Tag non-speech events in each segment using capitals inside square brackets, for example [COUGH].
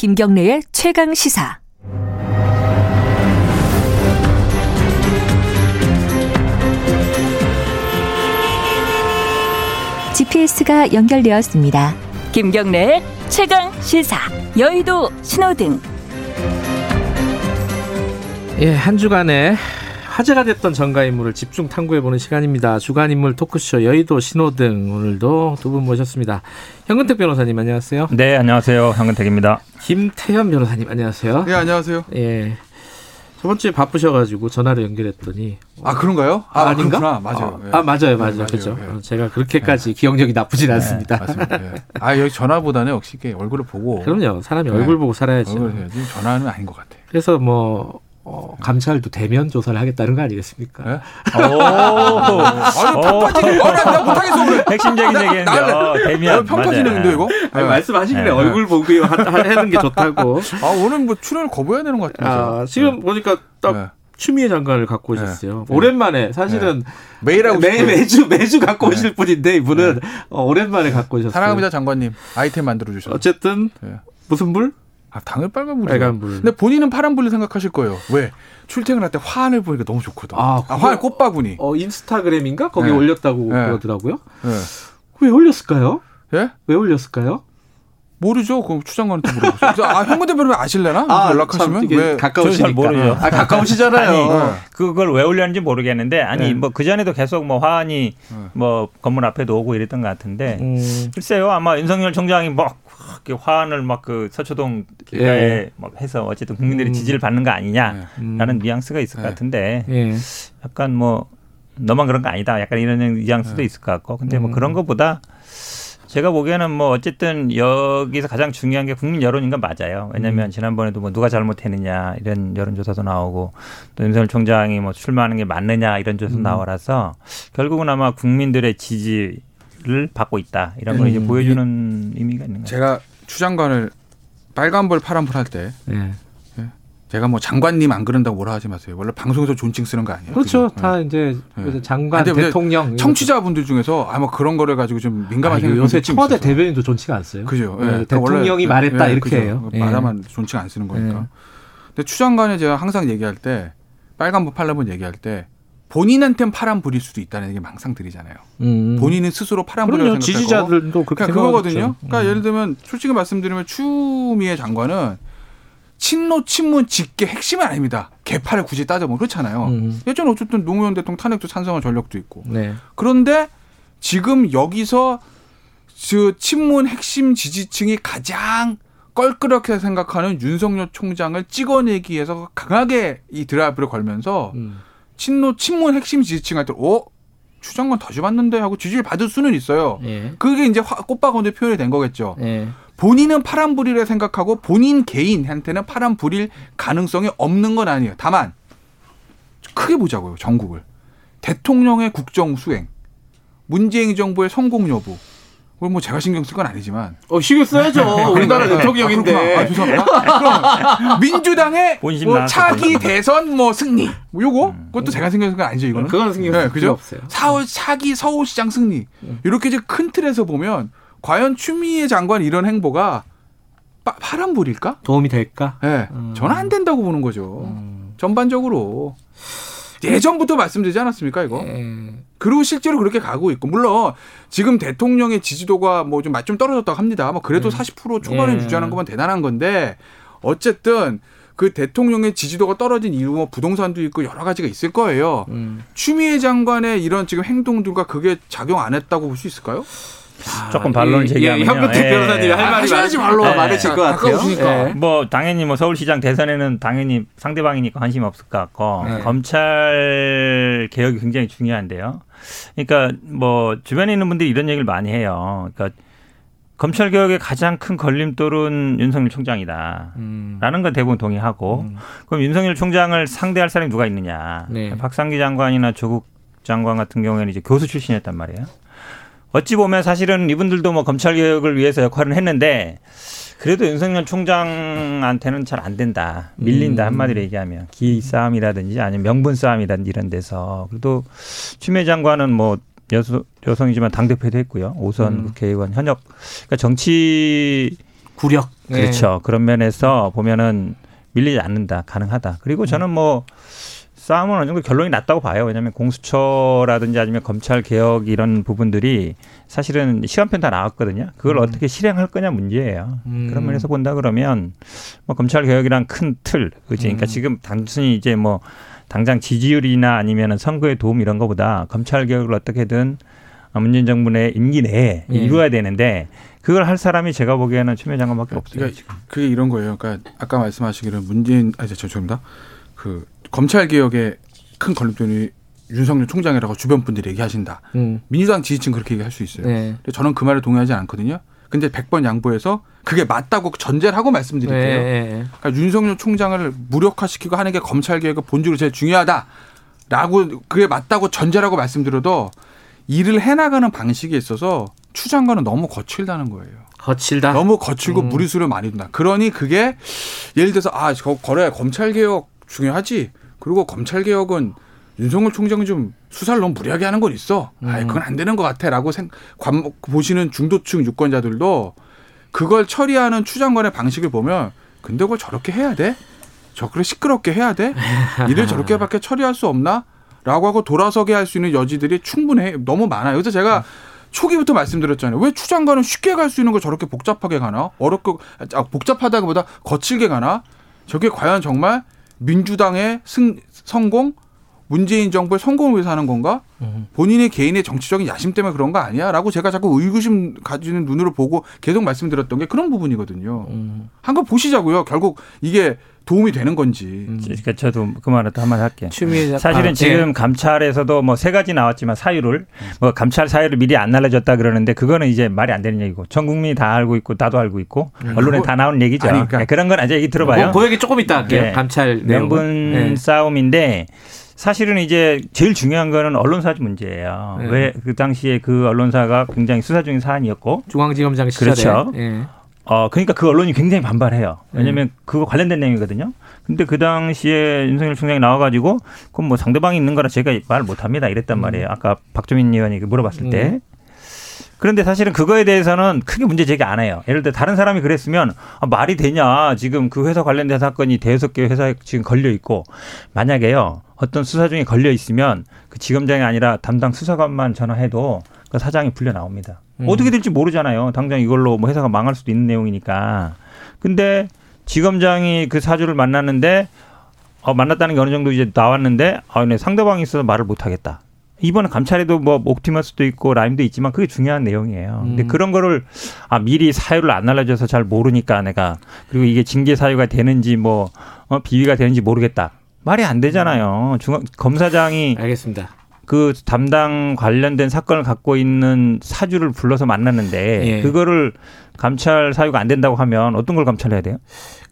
김경래의 최강 시사. GPS가 연결되었습니다. 김경래의 최강 시사. 여의도 신호등. 예, 한 주간에 화제가 됐던 전가 인물을 집중 탐구해보는 시간입니다. 주간 인물 토크쇼 여의도 신호등 오늘도 두 분 모셨습니다. 현근택 변호사님 안녕하세요. 네, 안녕하세요. 현근택입니다. 김태현 변호사님 안녕하세요. 네, 안녕하세요. 예. 저번 주에 바쁘셔가지고 전화로 연결했더니 아 그런가요? 아, 아 닌가? 그렇구나. 맞아요. 아, 예. 아, 맞아요, 맞아요, 맞아요. 그렇죠. 예. 어, 제가 그렇게까지 기억력이 나쁘진 않습니다. 맞습니다. 예. [LAUGHS] 아 여기 전화보다는 역시 얼굴을 보고 그럼요, 사람이 네. 얼굴 보고 살아야죠. 얼굴을 해야지 전화는 아닌 것 같아. 그래서 뭐 어, 감찰도 대면 조사를 하겠다는 거 아니겠습니까? 예? 오, 아니 평판지는 아니 내가 못하겠어 그래. 핵심적인 나- 얘기인데 나는- 어, 대면 어, 평판지는데 이거? 아니, 예. 말씀하시길래 네. 얼굴 보고 하- 하는 게 좋다고. 아 오늘 뭐 출연을 거부해야 되는 것 같아요. 아, 지금 보니까 딱 네. 추미애 장관을 갖고 오셨어요. 네. 오랜만에 사실은 매일 하고 매. 매주 매주 갖고 네. 오실 분인데 이분은 어, 오랜만에 갖고 오셨어요. 사랑합니다 장관님 아이템 만들어 주셔서. 어쨌든 예. 무슨 불? 아 당연히 빨간 불이죠. 빨간 불. 근데 본인은 파란 불을 생각하실 거예요. 왜? 출퇴근할 때 화환을 보니까 너무 좋거든. 아, 아, 그거- 화환 꽃바구니. 어 인스타그램인가 거기 네. 올렸다고 네. 그러더라고요. 예. 왜 올렸을까요? 예? 왜 올렸을까요? 모르죠. 그럼 추장관한테 물어보세요. 그래서 아, 현근 대표님 아실래나? 아, 연락하시면 왜? 가까우시니까. 모르죠. 아 가까우시잖아요. 아니, 네. 그걸 왜 올렸는지 모르겠는데 아니 네. 뭐 그 전에도 계속 뭐 화환이 네. 뭐 건물 앞에도 오고 이랬던 것 같은데 음, 글쎄요 아마 윤석열 총장이 막 이렇게 화환을 막 그 서초동 길가에 예. 막 해서 어쨌든 국민들이 음. 지지를 받는 거 아니냐라는 음. 뉘앙스가 있을 네. 것 같은데 예. 약간 뭐 너만 그런 거 아니다. 약간 이런 뉘앙스도 있을 것 같고. 근데 뭐 음. 그런 것보다 제가 보기에는 뭐 어쨌든 여기서 가장 중요한 게 국민 여론인 건 맞아요. 왜냐하면 음. 지난번에도 뭐 누가 잘못했느냐 이런 여론조사도 나오고 또 윤석열 총장이 뭐 출마하는 게 맞느냐 이런 조사 도 음. 나와라서 결국은 아마 국민들의 지지 를 받고 있다 이런 걸 음. 이제 보여주는 의미가 있는 거죠. 제가 추장관을 빨간불 파란불 할때 예. 제가 뭐 장관님 안 그런다고 뭐라 하지 마세요. 원래 방송에서 존칭 쓰는 거 아니에요? 그렇죠. 그죠? 다 예. 이제 네. 장관, 대통령 청취자분들 중에서 아마 그런 거를 가지고 좀 민감한 아, 생각이 요새 좀 청와대 있어서. 대변인도 존치가 안 써요. 그죠. 네, 예. 그러니까 대통령이 원래- 말했다 예, 이렇게 그죠. 해요. 예. 말하면 존칭 안 쓰는 거니까. 예. 근데 추장관에 제가 항상 얘기할 때 빨간불 팔라불 얘기할 때 본인한테는 파란 불일 수도 있다는 얘기 항상 드리잖아요. 음. 본인은 스스로 파란 불이라고 그럼요. 생각하고 지지자들도 그렇게 그러니까 그거거든요. 그러니까 음. 예를 들면 솔직히 말씀드리면 추미애 장관은 친노 친문 직계 핵심은 아닙니다. 개파를 굳이 따져보면 그렇잖아요. 음. 예전에 어쨌든 노무현 대통령 탄핵도 찬성한 전력도 있고. 네. 그런데 지금 여기서 그 친문 핵심 지지층이 가장 껄끄럽게 생각하는 윤석열 총장을 찍어내기 위해서 강하게 이 드라이브를 걸면서 음. 친노 친문 핵심 지지층한테 어? 추장관 다시 봤는데 하고 지지를 받을 수는 있어요. 예. 그게 이제 화- 꽃바구니 표현이 된 거겠죠. 예. 본인은 파란불이라 생각하고 본인 개인한테는 파란불일 가능성이 없는 건 아니에요. 다만 크게 보자고요. 전국을. 대통령의 국정 수행, 문재인 정부의 성공 여부. 그걸 뭐 제가 신경 쓸 건 아니지만 어, 신경 써야죠. 우리나라 아, 대통령인데. 그렇구나. 아, 죄송합니다. 그럼 민주당의 뭐 차기. 대선 뭐 승리. 뭐 요거? 그것도 제가 신경 쓸 건 아니죠, 이거는. 그건 신경 네, 쓸 그죠? 필요 없어요. 사월 차기 서울시장 승리 이렇게 이제 큰 틀에서 보면 과연 추미애 장관 이런 행보가 파, 파란불일까? 도움이 될까? 예, 음. 저는 안 된다고 보는 거죠. 음. 전반적으로 예전부터 말씀드리지 않았습니까 이거? 예. 그리고 실제로 그렇게 가고 있고 물론 지금 대통령의 지지도가 뭐좀좀 떨어졌다고 합니다. 뭐 그래도 40% 초반에 예. 유지하는 것만 대단한 건데 어쨌든 그 대통령의 지지도가 떨어진 이유 뭐 부동산도 있고 여러 가지가 있을 거예요. 음. 추미애 장관의 이런 지금 행동들과 그게 작용 안 했다고 볼 수 있을까요? 조금 반론을 예, 제기하면요. 예, 현근택 예. 변호사님이 할 아, 말이 하셔야지 많- 말로. 아, 많으실 것 같아요. 가까우시니까. 예. 뭐 당연히 뭐 서울시장 대선에는 당연히 상대방이니까 관심 없을 것 같고 네. 검찰 개혁이 굉장히 중요한데요. 그러니까 뭐 주변에 있는 분들이 이런 얘기를 많이 해요. 그러니까 검찰 개혁의 가장 큰 걸림돌은 윤석열 총장이다. 음. 라는 건 대부분 동의하고 음. 그럼 윤석열 총장을 상대할 사람이 누가 있느냐? 네. 박상기 장관이나 조국 장관 같은 경우에는 이제 교수 출신이었단 말이에요. 어찌 보면 사실은 이분들도 뭐 검찰 개혁을 위해서 역할을 했는데 그래도 윤석열 총장한테는 잘 안 된다. 밀린다 음. 한마디로 얘기하면 기 싸움이라든지 아니면 명분 싸움이라든지 이런 데서 그래도 추미애 장관은 뭐 여성, 여성이지만 당 대표도 했고요. 오선 음. 국회의원 현역 그러니까 정치. 네. 그렇죠. 그런 면에서 보면은 밀리지 않는다, 가능하다. 그리고 저는 뭐 싸움은 어느 정도 결론이 났다고 봐요. 왜냐하면 공수처라든지 아니면 검찰 개혁 이런 부분들이 사실은 시간편 다 나왔거든요. 그걸 음. 어떻게 실행할 거냐 문제예요. 음. 그런 면에서 본다 그러면 뭐 검찰 개혁이란 큰 틀, 그지? 그러니까 음. 지금 단순히 이제 뭐 당장 지지율이나 아니면 선거에 도움 이런 거보다 검찰 개혁을 어떻게든 문재인 정부 내 임기 내에 예. 이루어야 되는데 그걸 할 사람이 제가 보기에는 추미애 장관밖에 없어요. 그러니까. 그게 이런 거예요. 그러니까 아까 말씀하시기를 문재인 아저 죄송합니다. 그 검찰 개혁의 큰 걸림돌이 윤석열 총장이라고 주변 분들이 얘기하신다. 음. 민주당 지지층 그렇게 얘기할 수 있어요. 네. 근데 저는 그 말에 동의하지 않거든요. 근데 100번 양보해서 그게 맞다고 전제를 하고 말씀드릴게요. 네, 네. 그러니까 윤석열 총장을 무력화시키고 하는 게 검찰 개혁의 본질로 제일 중요하다라고 그게 맞다고 전제라고 말씀드려도 일을 해나가는 방식에 있어서 추 장관은 너무 거칠다는 거예요. 거칠다. 너무 거칠고 음. 무리수를 많이 둔다. 그러니 그게 예를 들어서 아, 저 거래 검찰 개혁 중요하지. 그리고 검찰 개혁은 윤석열 총장이 좀 수사를 너무 무리하게 하는 건 있어. 아, 음. 그건 안 되는 것 같아라고 생, 관, 보시는 중도층 유권자들도 그걸 처리하는 추 장관의 방식을 보면 근데 그걸 저렇게 해야 돼? 저렇게 시끄럽게 해야 돼? 일을 저렇게밖에 처리할 수 없나? 라고 하고 돌아서게 할 수 있는 여지들이 충분해 너무 많아요. 그래서 제가 초기부터 말씀드렸잖아요. 왜 추 장관은 쉽게 갈 수 있는 걸 저렇게 복잡하게 가나? 어렵고 아, 복잡하다기보다 거칠게 가나? 저게 과연 정말 민주당의 승, 성공, 문재인 정부의 성공을 위해서 하는 건가? 음. 본인의 개인의 정치적인 야심 때문에 그런 거 아니야? 라고 제가 자꾸 의구심 가지는 눈으로 보고 계속 말씀드렸던 게 그런 부분이거든요. 음. 한번 보시자고요. 결국 이게 도움이 되는 건지. 음. 그러니까 저도 그 말을 또 한마디 할게요. 사실은 아, 지금 예. 감찰에서도 뭐 세 가지 나왔지만 사유를 뭐 감찰 사유를 미리 안 알려줬다 그러는데 그거는 이제 말이 안 되는 얘기고 전 국민이 다 알고 있고 나도 알고 있고 언론에 그거- 다 나오는 얘기죠. 아니, 그러니까- 예, 그런 건 아직 얘기 들어봐요. 뭐, 그 얘기 조금 이따 할게요. 네. 감찰 명분 내용은. 네. 싸움인데 사실은 이제 제일 중요한 거는 언론사 문제예요. 네. 왜그 당시에 그 언론사가 굉장히 수사 중인 사안이었고 중앙지검장 시절에. 그렇죠. 예. 어, 그러니까 그 언론이 굉장히 반발해요. 왜냐면 음. 그거 관련된 내용이거든요. 근데 그 당시에 윤석열 총장이 나와가지고, 그럼 뭐 상대방이 있는 거라 제가 말 못합니다. 이랬단 음. 말이에요. 아까 박주민 의원이 그 물어봤을 때. 그런데 사실은 그거에 대해서는 크게 문제 제기 안 해요. 예를 들어 다른 사람이 그랬으면 아, 말이 되냐. 지금 그 회사 관련된 사건이 대여섯 개 회사에 지금 걸려 있고 만약에요. 어떤 수사 중에 걸려 있으면 그 지검장이 아니라 담당 수사관만 전화해도 그 사장이 불려 나옵니다. 음. 어떻게 될지 모르잖아요. 당장 이걸로 뭐 회사가 망할 수도 있는 내용이니까. 근데 지검장이 그 사주를 만났는데 어, 만났다는 게 어느 정도 이제 나왔는데 아, 네, 상대방이 있어서 말을 못 하겠다. 이번에 감찰에도 뭐 옥티머스도 있고 라임도 있지만 그게 중요한 내용이에요. 근데 음. 그런 거를 아 미리 사유를 안 알려줘서 잘 모르니까 내가 그리고 이게 징계 사유가 되는지 뭐 어, 비위가 되는지 모르겠다. 말이 안 되잖아요. 중앙 검사장이 알겠습니다. 그 담당 관련된 사건을 갖고 있는 사주를 불러서 만났는데 예. 그거를 감찰 사유가 안 된다고 하면 어떤 걸 감찰해야 돼요?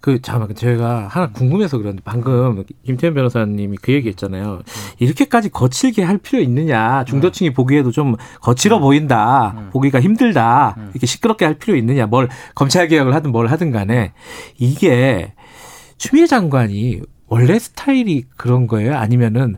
그 잠깐만 저희가 하나 궁금해서 그런데 방금 김태현 변호사님이 그 얘기했잖아요. 이렇게까지 거칠게 할 필요 있느냐? 중도층이 보기에도 좀 거칠어 보인다. 보기가 힘들다. 이렇게 시끄럽게 할 필요 있느냐? 뭘 검찰 개혁을 하든 뭘 하든 간에 이게 추미애 장관이 원래 스타일이 그런 거예요? 아니면은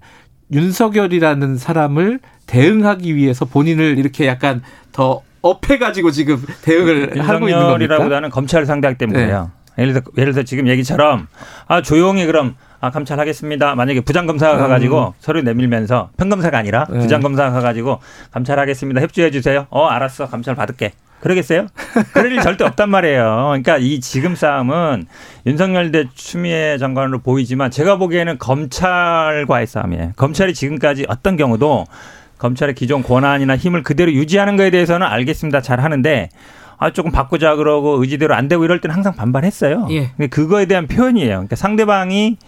윤석열이라는 사람을 대응하기 위해서 본인을 이렇게 약간 더 업해가지고 지금 대응을 하고 있는 겁니까? 윤석열이라보다는 검찰을 상대하기 때문에요. 예를 들어 예를 들어 지금 얘기처럼 아 조용히 그럼 아 감찰하겠습니다. 만약에 부장 검사가 가가지고 서류 내밀면서 평검사가 아니라 네. 부장 검사가 가가지고 감찰하겠습니다. 협조해 주세요. 어 알았어 감찰 받을게. 그러겠어요? 그럴 일 절대 없단 말이에요. 그러니까 이 지금 싸움은 윤석열 대 추미애 장관으로 보이지만 제가 보기에는 검찰과의 싸움이에요. 검찰이 지금까지 어떤 경우도 검찰의 기존 권한이나 힘을 그대로 유지하는 거에 대해서는 알겠습니다. 잘 하는데 아 조금 바꾸자 그러고 의지대로 안 되고 이럴 때는 항상 반발했어요. 예. 근데 그거에 대한 표현이에요. 그러니까 상대방이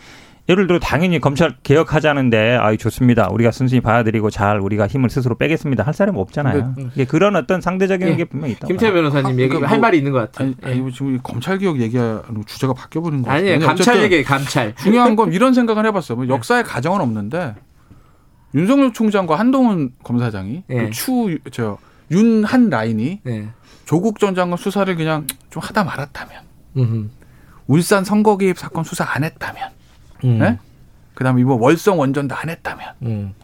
예를 들어 당연히 검찰 개혁하자는데 아 좋습니다. 우리가 순순히 봐드리고 잘 우리가 힘을 스스로 빼겠습니다. 할 사람이 없잖아요. 이게 그런 어떤 상대적인 예. 게 분명히 있다. 김태현 변호사님 아, 얘기 그러니까 할 뭐- 말이 있는 것 같아요. 아니, 아니 뭐 지금 이 검찰 개혁 얘기하는 주제가 바뀌어 버린 거 같아요. 아니에요. 감찰 얘기 감찰. 중요한 건 [LAUGHS] 이런 생각을 해 봤어요. 뭐 역사의 가정은 없는데 윤석열 총장과 한동훈 검사장이 예. 추저 윤한 라인이 네. 조국 전 장관 수사를 그냥 좀 하다 말았다면 음. 울산 선거 개입 사건 수사 안 했다면 음. 네? 그다음에 이번 월성 원전도 안 했다면 음.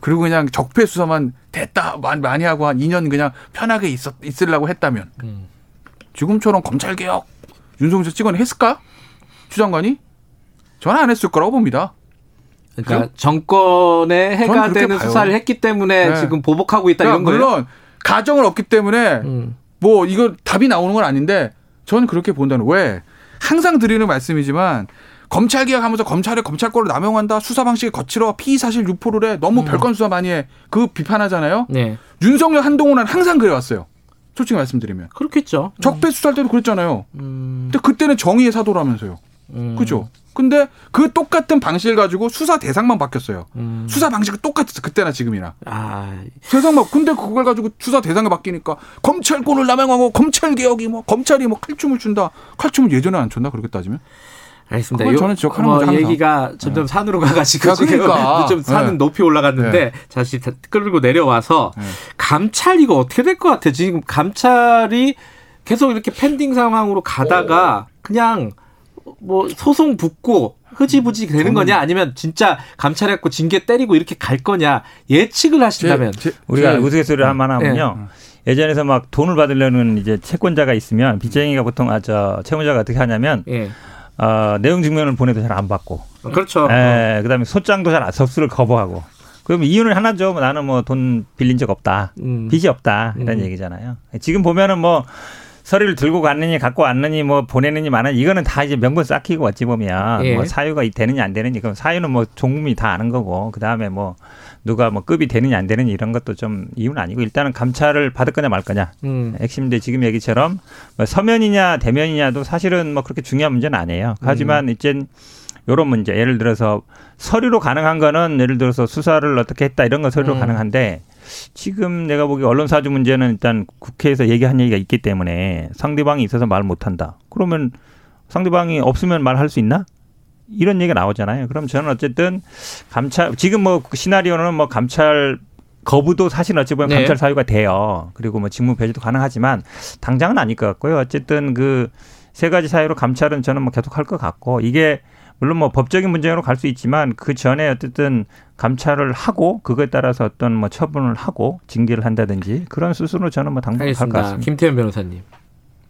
그리고 그냥 적폐 수사만 됐다 많이 하고 한 2년 그냥 편하게 있었 있으려고 했다면 음. 지금처럼 검찰 개혁 윤석열 찍어냈을까? 추 장관이? 저는 안 했을 거라고 봅니다. 그러니까 정권에 해가 되는 봐요. 수사를 했기 때문에 네. 지금 보복하고 있다 그러니까 이런 거예요. 물론 가정은 없기 때문에 음. 뭐 이거 답이 나오는 건 아닌데 저는 그렇게 본다는 왜 항상 드리는 말씀이지만 검찰 개혁하면서 검찰의 검찰권을 남용한다 수사 방식이 거칠어 피의 사실 유포를 해 너무 별건 수사 많이 해 그 비판하잖아요. 네. 윤석열 한동훈은 항상 그래왔어요. 솔직히 말씀드리면 그렇겠죠. 적폐 수사할 때도 그랬잖아요. 음, 근데 그때는 정의의 사도라면서요. 음, 그죠? 근데 그 똑같은 방식을 가지고 수사 대상만 바뀌었어요. 음. 수사 방식은 똑같았어 그때나 지금이나. 아, 세상 막 근데 그걸 가지고 수사 대상이 바뀌니까 검찰권을 남용하고 검찰 개혁이 뭐 검찰이 뭐 칼춤을 춘다. 칼춤을 예전에 안 췄나 그렇게 따지면? 알겠습니다. 요- 저는 지적하는 뭐 거죠. 얘기가 점점 산으로 가가지고 야, 그러니까. 지금 좀 산은 네. 높이 올라갔는데 다시 다 끌고 내려와서 네. 감찰 이거 어떻게 될 것 같아? 지금 감찰이 계속 이렇게 펜딩 상황으로 가다가 그냥 뭐 소송 붙고 흐지부지 되는 거냐 아니면 진짜 감찰해갖고 징계 때리고 이렇게 갈 거냐 예측을 하신다면 제- 제- 우리가 제- 우스갯소리를 하나 하면요. 예전에서 막 돈을 받으려는 이제 채권자가 있으면 빚쟁이가 보통 아저 채무자가 어떻게 하냐면 예 어, 내용 증명을 보내도 잘 안 받고 어, 그렇죠. 예, 그다음에 소장도 잘 안- 접수를 거부하고. 그러면 이유는 하나죠. 뭐 나는 뭐 돈 빌린 적 없다. 음. 빚이 없다. 이런 음. 얘기잖아요. 지금 보면은 뭐 서류를 들고 갔느니 갖고 왔느니 뭐 보내느니 마는 이거는 다 이제 명분 쌓기고 어찌 보면 예. 뭐 사유가 되느냐 안 되느니 그럼 사유는 뭐 종국민이 다 아는 거고 그다음에 뭐 누가 뭐 급이 되느냐 안 되느냐 이런 것도 좀 이유는 아니고 일단은 감찰을 받을 거냐 말 거냐 음. 핵심인데 지금 얘기처럼 뭐 서면이냐 대면이냐도 사실은 뭐 그렇게 중요한 문제는 아니에요. 하지만 이제 요런 문제 예를 들어서 서류로 가능한 거는 예를 들어서 수사를 어떻게 했다 이런 건 서류로 음. 가능한데 지금 내가 보기 언론사주 문제는 일단 국회에서 얘기한 얘기가 있기 때문에 상대방이 있어서 말 못한다. 그러면 상대방이 없으면 말할 수 있나? 이런 얘기가 나오잖아요. 그럼 저는 어쨌든 감찰 지금 뭐 시나리오는 뭐 감찰 거부도 사실 어찌 보면 네. 감찰 사유가 돼요. 그리고 뭐 직무 배제도 가능하지만 당장은 아닐 것 같고요. 어쨌든 그 세 가지 사유로 감찰은 저는 뭐 계속 할 것 같고 이게 물론 뭐 법적인 문제로 갈 수 있지만 그 전에 어쨌든 감찰을 하고 그거에 따라서 어떤 뭐 처분을 하고 징계를 한다든지 그런 수순으로 저는 뭐 당분간 갈 것. 같습니다. 김태현 변호사님.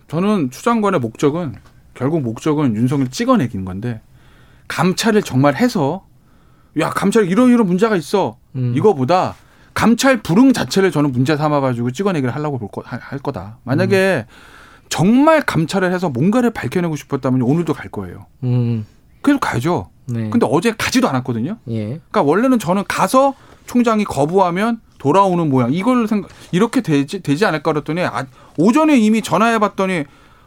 저는 추 장관의 목적은 결국 목적은 윤석열 찍어내기는 건데 감찰을 정말 해서 야 감찰 이런 이런 문제가 있어 음. 이거보다 감찰 불응 자체를 저는 문제 삼아가지고 찍어내기를 하려고 볼 거, 할- 할 거다. 만약에 정말 감찰을 해서 뭔가를 밝혀내고 싶었다면 오늘도 갈 거예요. 음. 계속 가야죠. 네. 근데 어제 가지도 않았거든요. 예. 그러니까 원래는 저는 가서 총장이 거부하면 돌아오는 모양 이걸 생각 이렇게 되지 되지 않을까 그랬더니 아, 오전에 이미 전화해 봤더니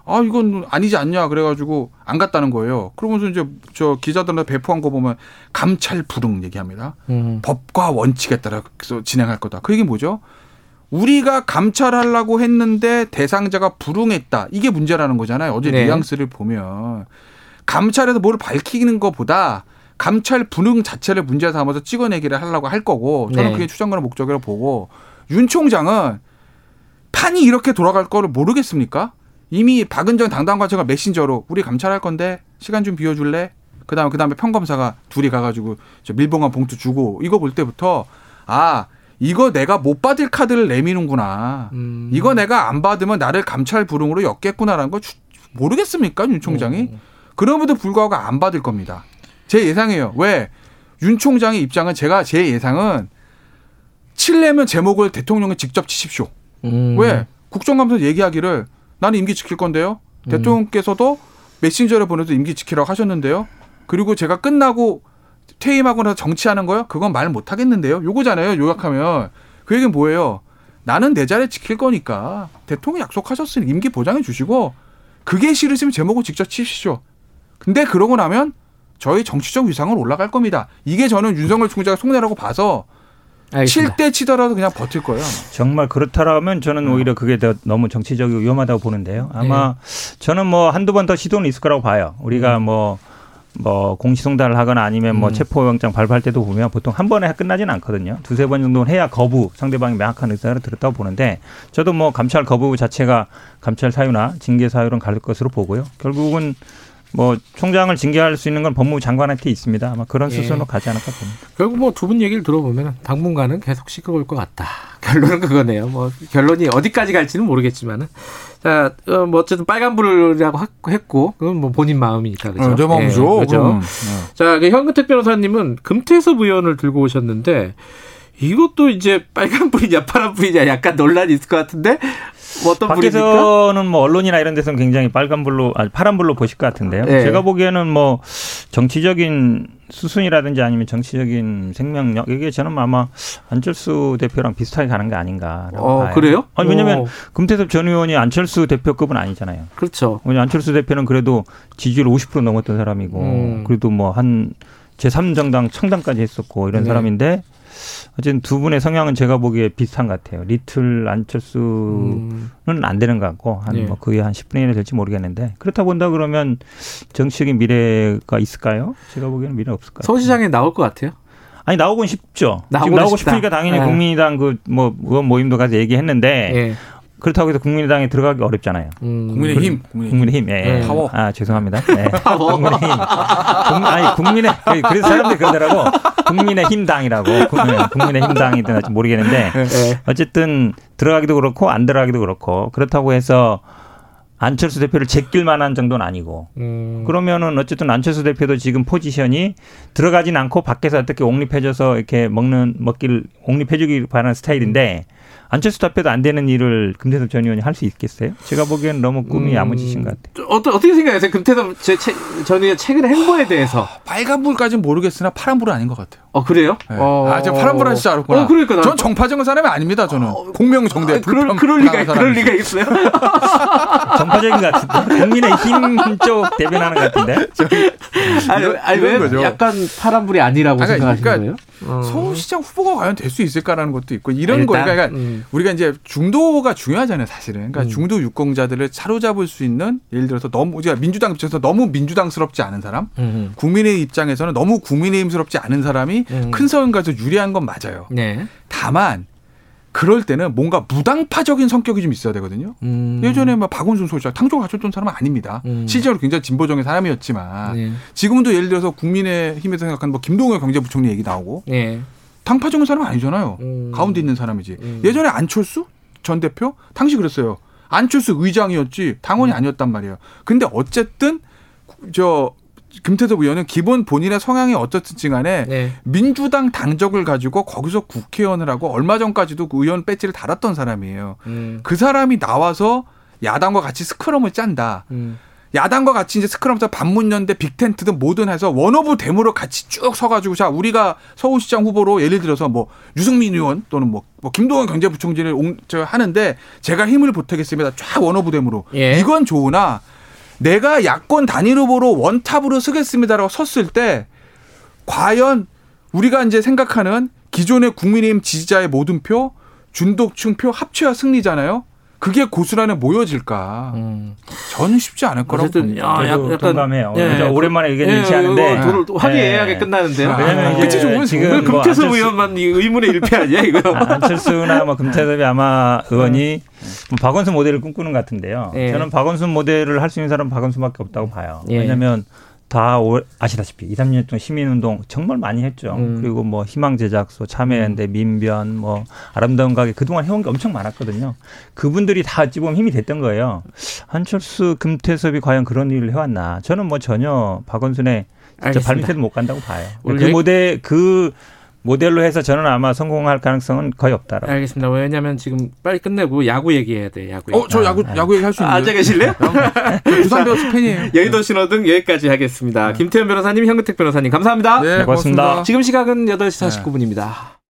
아 이건 아니지 않냐 그래가지고 안 갔다는 거예요. 그러면서 이제 저 기자들한테 배포한 거 보면 감찰 불응 얘기합니다. 음. 법과 원칙에 따라 서 진행할 거다. 그 얘기 뭐죠? 우리가 감찰하려고 했는데 대상자가 불응했다. 이게 문제라는 거잖아요. 어제 네. 뉘앙스를 보면 감찰에서 뭘 밝히는 것보다 감찰 불응 자체를 문제 삼아서 찍어내기를 하려고 할 거고 저는 네. 그게 추장관의 목적이라고 보고 윤 총장은 판이 이렇게 돌아갈 거를 모르겠습니까? 이미 박은정 당당관청가 메신저로 우리 감찰할 건데 시간 좀 비워줄래? 그다음에 그다음에 평검사가 둘이 가가지고 저 밀봉한 봉투 주고 이거 볼 때부터 아 이거 내가 못 받을 카드를 내미는구나. 음. 이거 내가 안 받으면 나를 감찰 불응으로 엮겠구나라는 거 주- 모르겠습니까 윤 총장이? 음. 그럼에도 불구하고 안 받을 겁니다. 제 예상이에요. 왜? 윤 총장의 입장은 제가 제 예상은 칠려면 제목을 대통령에 직접 치십시오. 음. 왜? 국정감사 얘기하기를 나는 임기 지킬 건데요. 음. 대통령께서도 메신저를 보내서 임기 지키라고 하셨는데요. 그리고 제가 끝나고 퇴임하고 나서 정치하는 거요? 그건 말 못 하겠는데요. 요거잖아요. 요약하면. 그 얘기는 뭐예요? 나는 내 자리 지킬 거니까 대통령 약속하셨으니 임기 보장해 주시고 그게 싫으시면 제목을 직접 치십시오. 근데 그러고 나면 저희 정치적 위상은 올라갈 겁니다. 이게 저는 윤석열 총장의 속내라고 봐서. 칠 때 치더라도 그냥 버틸 거예요. 정말 그렇다라면 저는 어. 오히려 그게 더 너무 정치적이고 위험하다고 보는데요. 아마 네. 저는 뭐 한두 번 더 시도는 있을 거라고 봐요. 우리가 뭐, 뭐 공시송달을 하거나 아니면 뭐 음. 체포영장 발부할 때도 보면 보통 한 번에 끝나지는 않거든요. 두세 번 정도는 해야 거부, 상대방이 명확한 의사를 들었다고 보는데 저도 뭐 감찰 거부 자체가 감찰 사유나 징계 사유는 갈 것으로 보고요. 결국은 뭐 총장을 징계할 수 있는 건 법무부 장관한테 있습니다. 아마 그런 예. 수순으로 가지 않을까 봅니다. 결국 뭐 두 분 얘기를 들어보면 당분간은 계속 시끄러울 것 같다. [LAUGHS] 결론은 그거네요. 뭐 결론이 어디까지 갈지는 모르겠지만은 자, 어, 뭐 어쨌든 빨간불이라고 하- 했고 그건 뭐 본인 마음이니까 그죠. 어, 내 마음이죠. 예, 그죠. 그럼. 네. 자, 그 현근택 변호사님은 금태섭 의원을 들고 오셨는데 이것도 이제 빨간 불이냐 파란 불이냐 약간 논란이 있을 것 같은데 뭐 어떤 불입니까? 밖에서는 뭐 언론이나 이런 데서는 굉장히 빨간 불로, 아니 파란 불로 보실 것 같은데요. 네. 제가 보기에는 뭐 정치적인 수순이라든지 아니면 정치적인 생명력 이게 저는 아마 안철수 대표랑 비슷하게 가는 게 아닌가라고 어, 봐요. 그래요? 아니 왜냐면 어, 금태섭 전 의원이 안철수 대표급은 아니잖아요. 그렇죠. 왜냐 안철수 대표는 그래도 지지율 50% 넘었던 사람이고 음. 그래도 뭐 한 제3정당 청당까지 했었고 이런 네. 사람인데 어쨌든 두 분의 성향은 제가 보기에 비슷한 것 같아요. 리틀 안철수는 음, 안 되는 것 같고 한 네. 뭐 그게 한 10분의 1이 될지 모르겠는데 그렇다 본다 그러면 정치적인 미래가 있을까요? 제가 보기에는 미래 없을 것 같아요. 서울시장에 나올 것 같아요. 아니 나오곤 싶죠. 나오고는 지금 나오고 싶다. 싶으니까 당연히 네. 국민의당 그 뭐 의원 모임도 가서 얘기했는데 예. 그렇다고 해서 국민의당에 들어가기 어렵잖아요. 음, 국민의힘. 국민의힘. 국민의힘, 예. 네. 파워. 아, 죄송합니다. 네. [LAUGHS] 국민의힘. 국, 아니, 국민의, 그래서 사람들이 그러더라고. 국민의힘 당이라고. 국- 국민의힘 당이든 할지 모르겠는데. 예. 어쨌든 들어가기도 그렇고 안 들어가기도 그렇고. 그렇다고 해서 안철수 대표를 제낄 만한 정도는 아니고. 음, 그러면은 어쨌든 안철수 대표도 지금 포지션이 들어가진 않고 밖에서 어떻게 옥립해줘서 이렇게 먹는, 먹기를 옥립해주기 바라는 스타일인데 안철수 대표도 안 되는 일을 금태섭 전 의원이 할 수 있겠어요? 제가 보기에는 너무 꿈이 음. 야무지신 것 같아요. 좀 어떠, 어떻게 생각하세요? 금태섭 제, 제, 전 의원 최근의 행보에 대해서. 빨간불까지는 모르겠으나 파란불은 아닌 것 같아요. 어 그래요? 네. 어. 아, 저 파란불 하실 줄 알았구나. 어, 그러니까 난- 전 정파적인 사람이 아닙니다. 저는 공명정대 아, 그럴, 그럴 리가 그럴. 리가 있어요? 전파적인 것 같은데 국민의 힘 쪽 대변하는 것 같은데 아니, 아니 왜 이런 거죠. 약간 파란불이 아니라고 아, 그러니까 생각하시는 그러니까 거예요? 어. 서울시장 후보가 과연 될 수 있을까라는 것도 있고 이런 거 그러니까 음. 우리가 이제 중도가 중요하잖아요 사실은 그러니까 음. 중도 유권자들을 사로잡을 수 있는 예를 들어서 너무 우리가 민주당 입장에서 너무 민주당스럽지 않은 사람 음. 국민의 입장에서는 너무 국민의힘스럽지 않은 사람이 음. 큰 선거에서 유리한 건 맞아요 네. 다만 그럴 때는 뭔가 무당파적인 성격이 좀 있어야 되거든요 음. 예전에 막 박원순 소장 당조 갖췄던 사람은 아닙니다 음. 실제로 굉장히 진보적인 사람이었지만 네. 지금도 예를 들어서 국민의힘에서 생각하는 뭐 김동연 경제부총리 얘기 나오고 네. 당파적인 사람은 아니잖아요. 음. 가운데 있는 사람이지. 음. 예전에 안철수 전 대표 당시 그랬어요. 안철수 의장이었지 당원이 아니었단 말이에요. 근데 어쨌든 저 금태섭 의원은 기본 본인의 성향이 어떻든지 간에 네. 민주당 당적을 가지고 거기서 국회의원을 하고 얼마 전까지도 그 의원 배지를 달았던 사람이에요. 음. 그 사람이 나와서 야당과 같이 스크럼을 짠다. 음. 야당과 같이 이제 스크럼에서 반문연대 빅텐트든 뭐든 해서 one of them으로 같이 쭉 서가지고 자 우리가 서울시장 후보로 예를 들어서 뭐 유승민 의원 또는 뭐, 뭐 김동연 경제부총리를 옹- 저 하는데 제가 힘을 보태겠습니다. 쫙 one of them으로 예. 이건 좋으나 내가 야권 단일 후보로 원톱으로 서겠습니다라고 섰을 때 과연 우리가 이제 생각하는 기존의 국민의힘 지지자의 모든 표 준독층 표 합쳐야 승리잖아요. 그게 고스란히 모여질까? 음. 저는 쉽지 않을 거라고 어쨌든 봅니다. 아, 약간 동감해요. 예. 진짜 오랜만에 의견 예, 일치하는데 이거 도를 또 화기애애하게 예. 끝나는데요. 왜냐면 아, 이제 끝이 좋으면 지금 왜뭐 금태섭 안철수- 의원만 이 의문의 일패 아니야 이거? 아, 안철수나 뭐 금태섭이 아마 의원이 뭐 박원순 모델을 꿈꾸는 것 같은데요. 예. 저는 박원순 모델을 할 수 있는 사람은 박원순밖에 없다고 봐요. 예. 왜냐하면 다 오- 아시다시피 2, 3년 동안 시민운동 정말 많이 했죠. 음. 그리고 뭐 희망제작소, 참여연대, 민변, 뭐 아름다운 가게 그동안 해온 게 엄청 많았거든요. 그분들이 다 어찌 보면 힘이 됐던 거예요. 안철수, 금태섭이 과연 그런 일을 해왔나. 저는 뭐 전혀 박원순의. 발밑에도 못 간다고 봐요. 그 모델, 그 모델로 해서 저는 아마 성공할 가능성은 거의 없다라고. 알겠습니다. 왜냐하면 지금 빨리 끝내고 야구 얘기해야 돼. 야구. 얘기. 어, 저 야구 야구 얘기 할수 아, 있는데. 앉아 계실래요? 부산 베어스 팬이에요. [LAUGHS] 여의도 신호등 여기까지 하겠습니다. 김태현 변호사님, 현근택 변호사님 감사합니다. 네, 고맙습니다. 고맙습니다. 지금 시각은 8시 49분입니다.